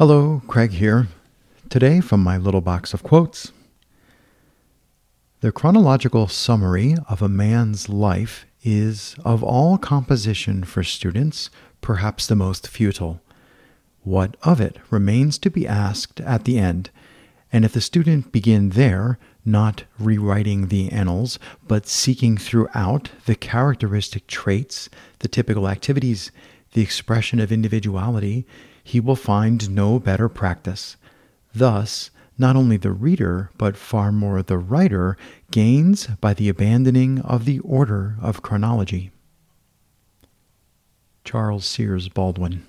Hello, Craig here. Today, from my little box of quotes The chronological summary of a man's life is, of all composition for students, perhaps the most futile. What of it remains to be asked at the end, and if the student begin there, not rewriting the annals, but seeking throughout the characteristic traits, the typical activities, the expression of individuality, he will find no better practice. Thus, not only the reader, but far more the writer, gains by the abandoning of the order of chronology. Charles Sears Baldwin